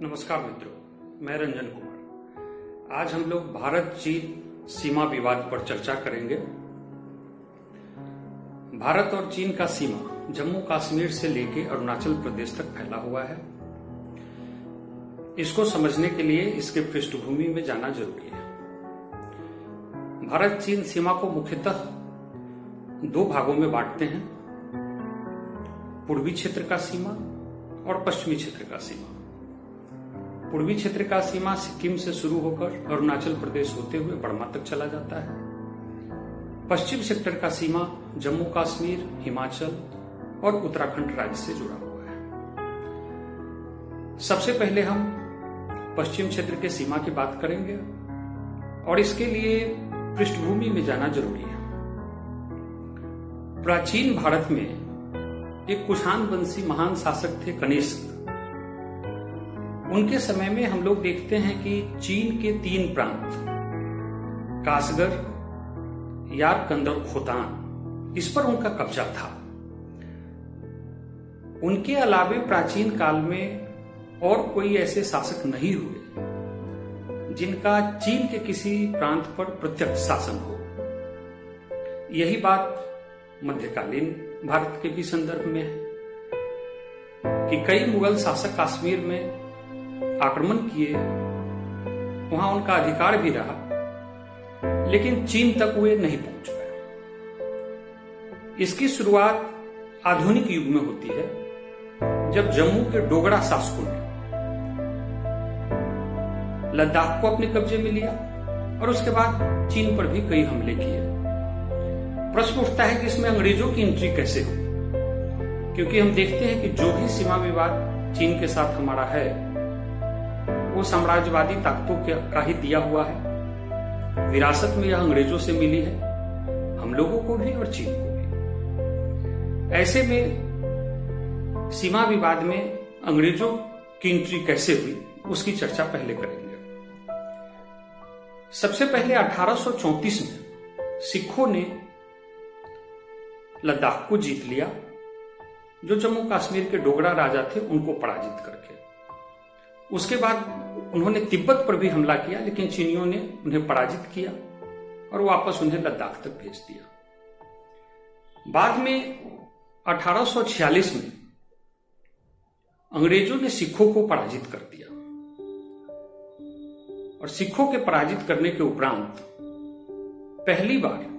नमस्कार मित्रों, मैं रंजन कुमार। आज हम लोग भारत चीन सीमा विवाद पर चर्चा करेंगे। भारत और चीन का सीमा जम्मू कश्मीर से लेकर अरुणाचल प्रदेश तक फैला हुआ है। इसको समझने के लिए इसके पृष्ठभूमि में जाना ज़रूरी है। भारत चीन सीमा को मुख्यतः दो भागों में बांटते हैं। पूर्वी क्षेत्र का सीमा और पश्चिमी क्षेत्र का सीमा। पूर्वी क्षेत्र का सीमा सिक्किम से शुरू होकर अरुणाचल प्रदेश होते हुए बर्मा तक चला जाता है। पश्चिम सेक्टर का सीमा जम्मू कश्मीर, हिमाचल और उत्तराखंड राज्य से जुड़ा हुआ है। सबसे पहले हम पश्चिम क्षेत्र के सीमा की बात करेंगे और इसके लिए पृष्ठभूमि में जाना ज़रूरी है। प्राचीन भारत में एक कुषाण वंशी महान शासक थे कनिष्क। उनके समय में हम लोग देखते हैं कि चीन के तीन प्रांत, कासगर, यारकंद और खोतान, इस पर उनका कब्जा था। उनके अलावे प्राचीन काल में और कोई ऐसे शासक नहीं हुए, जिनका चीन के किसी प्रांत पर प्रत्यक्ष शासन हो। यही बात मध्यकालीन भारत के भी संदर्भ में है कि कई मुगल शासक कश्मीर में आक्रमण किए। वहाँ उनका अधिकार भी रहा, लेकिन चीन तक वे नहीं पहुँच पाए। इसकी शुरुआत आधुनिक युग में होती है, जब जम्मू के डोगरा शासकों ने लद्दाख को अपने कब्जे में लिया और उसके बाद चीन पर भी कई हमले किए। प्रश्न उठता है कि इसमें अंग्रेज़ों की एंट्री कैसे हुई क्योंकि हम देखते हैं कि जो भी सीमा विवाद चीन के साथ हमारा है, वो साम्राज्यवादी ताकतों का ही दिया हुआ है। विरासत में यह अंग्रेज़ों से मिली है, हम लोगों को भी और चीन को भी। ऐसे में सीमा विवाद में अंग्रेज़ों की एंट्री कैसे हुई, उसकी चर्चा पहले करेंगे। सबसे पहले 1834 में सिखों ने लद्दाख को जीत लिया। जो जम्मू कश्मीर के डोगरा राजा थे, उनको पराजित करके। उसके बाद उन्होंने तिब्बत पर भी हमला किया, लेकिन चीनियों ने उन्हें पराजित किया और वापस उन्हें लद्दाख तक भेज दिया। बाद में 1846 में अंग्रेज़ों ने सिखों को पराजित कर दिया। और सिखों के पराजित करने के उपरांत पहली बार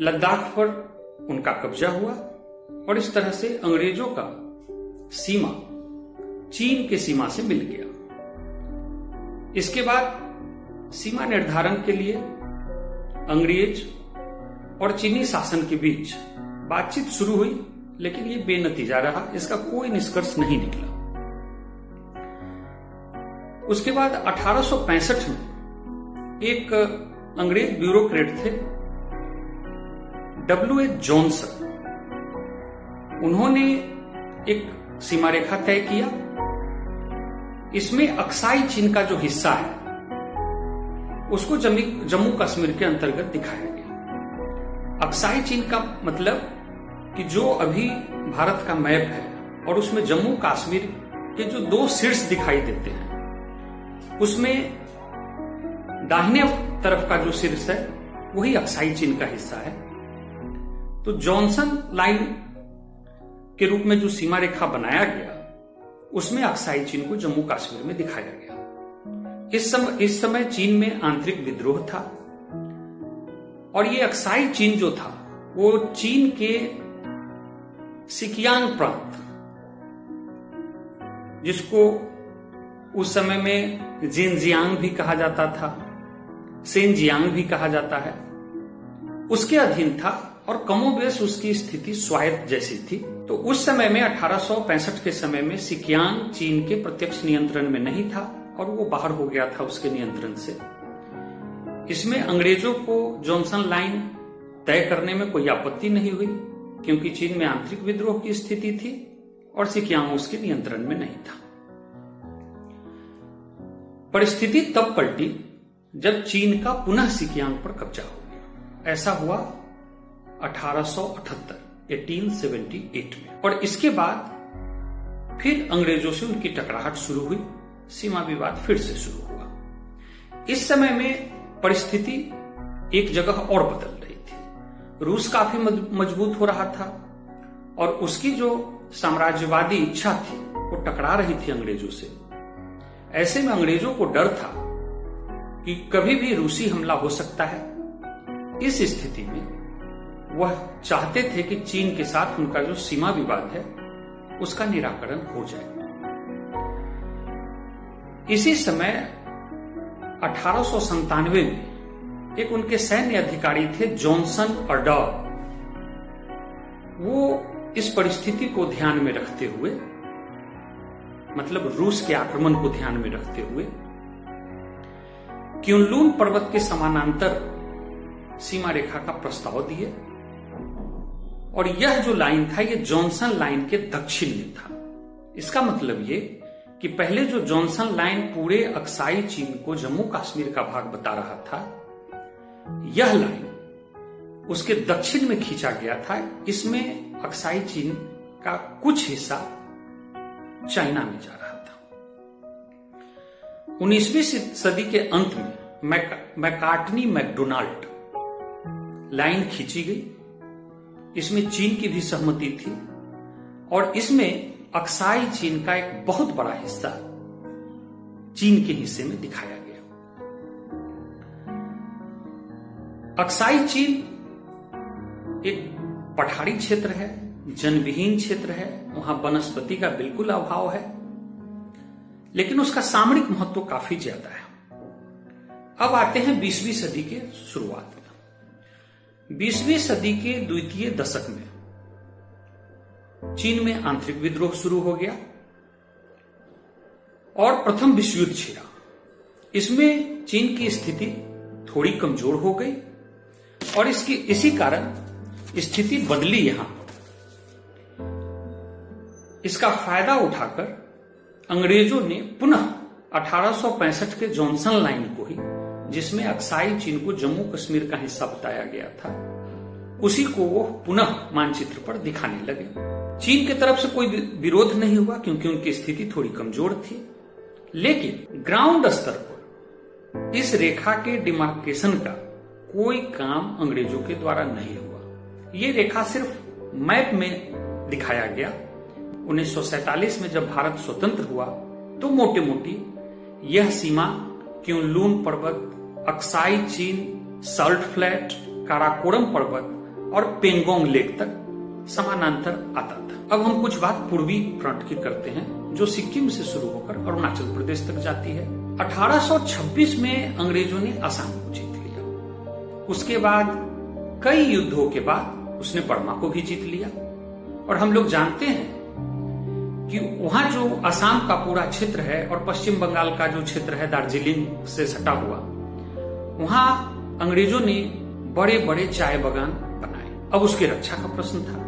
लद्दाख पर उनका कब्जा हुआ और इस तरह से अंग्रेज़ों का सीमा चीन के सीमा से मिल गया। इसके बाद सीमा निर्धारण के लिए अंग्रेज़ और चीनी शासन के बीच बातचीत शुरू हुई, लेकिन ये बेनतीजा रहा, इसका कोई निष्कर्ष नहीं निकला। उसके बाद 1865 में एक अंग्रेज़ ब्यूरोक्रेट थे डब्ल्यू एच जॉनसन उन्होंने एक सीमा रेखा तय किया। इसमें अक्साई चीन का जो हिस्सा है, उसको जम्मू कश्मीर के अंतर्गत दिखाया गया। अक्साई चीन का मतलब कि जो अभी भारत का मैप है और उसमें जम्मू कश्मीर के जो दो शीर्ष दिखाई देते हैं, उसमें दाहिने तरफ़ का जो शीर्ष है, वही अक्साई चीन का हिस्सा है। तो जॉनसन लाइन के रूप में जो सीमा रेखा बनाया गया, उसमें अक्साई चीन को जम्मू कश्मीर में दिखाया गया। इस समय इस समय चीन में आंतरिक विद्रोह था और ये अक्साई चीन जो था, वो चीन के सिकियांग प्रांत, जिसको उस समय में जिनजियांग भी कहा जाता था, सेनजियांग भी कहा जाता है, उसके अधीन था और कमोबेश उसकी स्थिति स्वायत्त जैसी थी। तो उस समय में 1865 के समय में सिकियांग चीन के प्रत्यक्ष नियंत्रण में नहीं था और वो बाहर हो गया था उसके नियंत्रण से। इसमें अंग्रेज़ों को जॉनसन लाइन तय करने में कोई आपत्ति नहीं हुई, क्योंकि चीन में आंतरिक विद्रोह की स्थिति थी और सिकियांग उसके नियंत्रण में नहीं था। परिस्थिति तब पलटी जब चीन का पुनः सिकियांग पर कब्जा हो गया। ऐसा हुआ 1878 1878 में। और इसके बाद फिर अंग्रेज़ों से उनकी टकराहट शुरू हुई, सीमा विवाद फिर से शुरू हुआ। इस समय में परिस्थिति एक जगह और बदल रही थी। रूस काफ़ी मज़बूत हो रहा था और उसकी जो साम्राज्यवादी इच्छा थी, वो टकरा रही थी अंग्रेज़ों से। ऐसे में अंग्रेज़ों को डर था कि कभी भी रूसी हमला हो सकता है। इस स्थिति में वह चाहते थे कि चीन के साथ उनका जो सीमा विवाद है, उसका निराकरण हो जाए। इसी समय अठारह में एक उनके सैन्य अधिकारी थे, जॉनसन अर्डॉग वो इस परिस्थिति को ध्यान में रखते हुए मतलब रूस के आक्रमण को ध्यान में रखते हुए, क्यूनलून पर्वत के समानांतर सीमा रेखा का प्रस्ताव दिए। और यह जो लाइन था यह जॉनसन लाइन के दक्षिण में था। इसका मतलब ये कि पहले जो जॉनसन लाइन पूरे अक्साई चीन को जम्मू कश्मीर का भाग बता रहा था, यह लाइन उसके दक्षिण में खींचा गया था। इसमें अक्साई चीन का कुछ हिस्सा चाइना में जा रहा था। 19वीं सदी के अंत में मैकार्टनी मैकडोनाल्ड लाइन खींची गई। इसमें चीन की भी सहमति थी और इसमें अक्साई चीन का एक बहुत बड़ा हिस्सा चीन के हिस्से में दिखाया गया। अक्साई चीन एक पठारी क्षेत्र है, जनविहीन क्षेत्र है, वहाँ वनस्पति का बिल्कुल अभाव है, लेकिन उसका सामरिक महत्व काफ़ी ज़्यादा है। अब आते हैं बीसवीं सदी के शुरुआत में। बीसवीं सदी के द्वितीय दशक में चीन में आंतरिक विद्रोह शुरू हो गया और प्रथम विश्व युद्ध छिड़ा। इसमें चीन की स्थिति थोड़ी कमज़ोर हो गई और इसकी, इसी कारण स्थिति बदली यहाँ इसका फ़ायदा उठाकर अंग्रेज़ों ने पुनः 1865 के जॉनसन लाइन को ही जिसमें अक्साई चीन को जम्मू कश्मीर का हिस्सा बताया गया था। उसी को वो पुनः मानचित्र पर दिखाने लगे। चीन की तरफ़ से कोई विरोध नहीं हुआ क्योंकि उनकी स्थिति थोड़ी कमज़ोर थी। लेकिन ग्राउंड स्तर पर इस रेखा के डिमार्केशन का कोई काम अंग्रेज़ों के द्वारा नहीं हुआ। ये रेखा सिर्फ़ मैप में दिखाया गया। 1947 में जब भारत स्वतंत्र हुआ तो मोटे मोटी यह सीमा क्यूनलून पर्वत, अक्साई चीन, सल्ट फ्लैट, काराकोरम पर्वत और पेंगोंग लेक तक समानांतर आता था। अब हम कुछ बात पूर्वी फ्रंट की करते हैं, जो सिक्किम से शुरू होकर अरुणाचल प्रदेश तक जाती है। 1826 में अंग्रेज़ों ने असम को जीत लिया। उसके बाद, कई युद्धों के बाद उसने बर्मा को भी जीत लिया। और हम लोग जानते हैं कि वहाँ जो असम का पूरा क्षेत्र है और पश्चिम बंगाल का जो क्षेत्र है, दार्जिलिंग से सटा हुआ, वहाँ अंग्रेज़ों ने बड़े बड़े चाय बगान बनाए। अब उसकी रक्षा का प्रश्न था।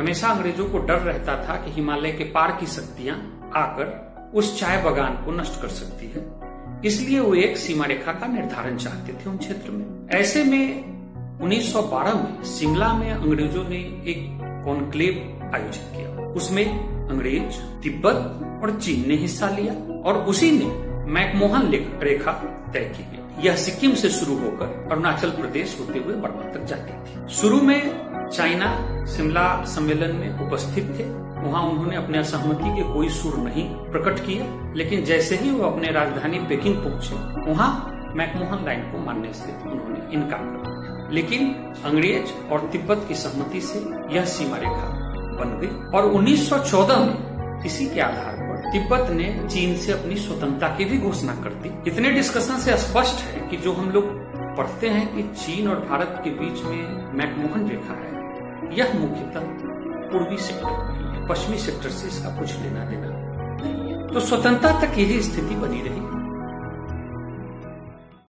हमेशा अंग्रेज़ों को डर रहता था कि हिमालय के पार की शक्तियाँ आकर उस चाय बगान को नष्ट कर सकती है। इसलिए वो एक सीमा रेखा का निर्धारण चाहते थे उन क्षेत्र में। ऐसे में 1912 में शिमला में अंग्रेज़ों ने एक कॉन्क्लेव आयोजित किया। उसमें अंग्रेज़, तिब्बत और चीन ने हिस्सा लिया और उसी ने मैकमोहन रेखा तय की गई यह सिक्किम से शुरू होकर अरुणाचल प्रदेश होते हुए बर्मा तक जाती थी। शुरू में चाइना शिमला सम्मेलन में उपस्थित थे। वहाँ उन्होंने अपने असहमति के कोई सुर नहीं प्रकट किए, लेकिन जैसे ही वो अपने राजधानी पेकिंग पहुँचे, वहाँ मैकमोहन लाइन को मानने से उन्होंने इनकार कर दिया। लेकिन अंग्रेज़ और तिब्बत की सहमति से यह सीमा रेखा बन गई। और 1914 में इसी के आधार पर तिब्बत ने चीन से अपनी स्वतंत्रता की भी घोषणा कर दी। इतने डिस्कशन से स्पष्ट है कि जो हम लोग पढ़ते हैं कि चीन और भारत के बीच में मैकमोहन रेखा है, यह मुख्यतः पूर्वी सेक्टर है पश्चिमी सेक्टर से इसका कुछ लेना देना नहीं है। तो स्वतंत्रता तक यही स्थिति बनी रही।